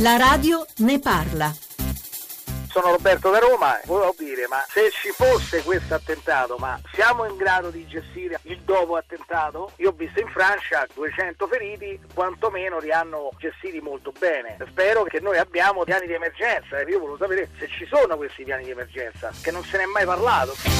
La radio ne parla. Sono Roberto da Roma, volevo dire, ma se ci fosse questo attentato, ma siamo in grado di gestire il dopo attentato? Io ho visto in Francia 200 feriti, quantomeno li hanno gestiti molto bene. Spero che noi abbiamo piani di emergenza, eh. io volevo sapere se ci sono questi piani di emergenza, che non se ne è mai parlato.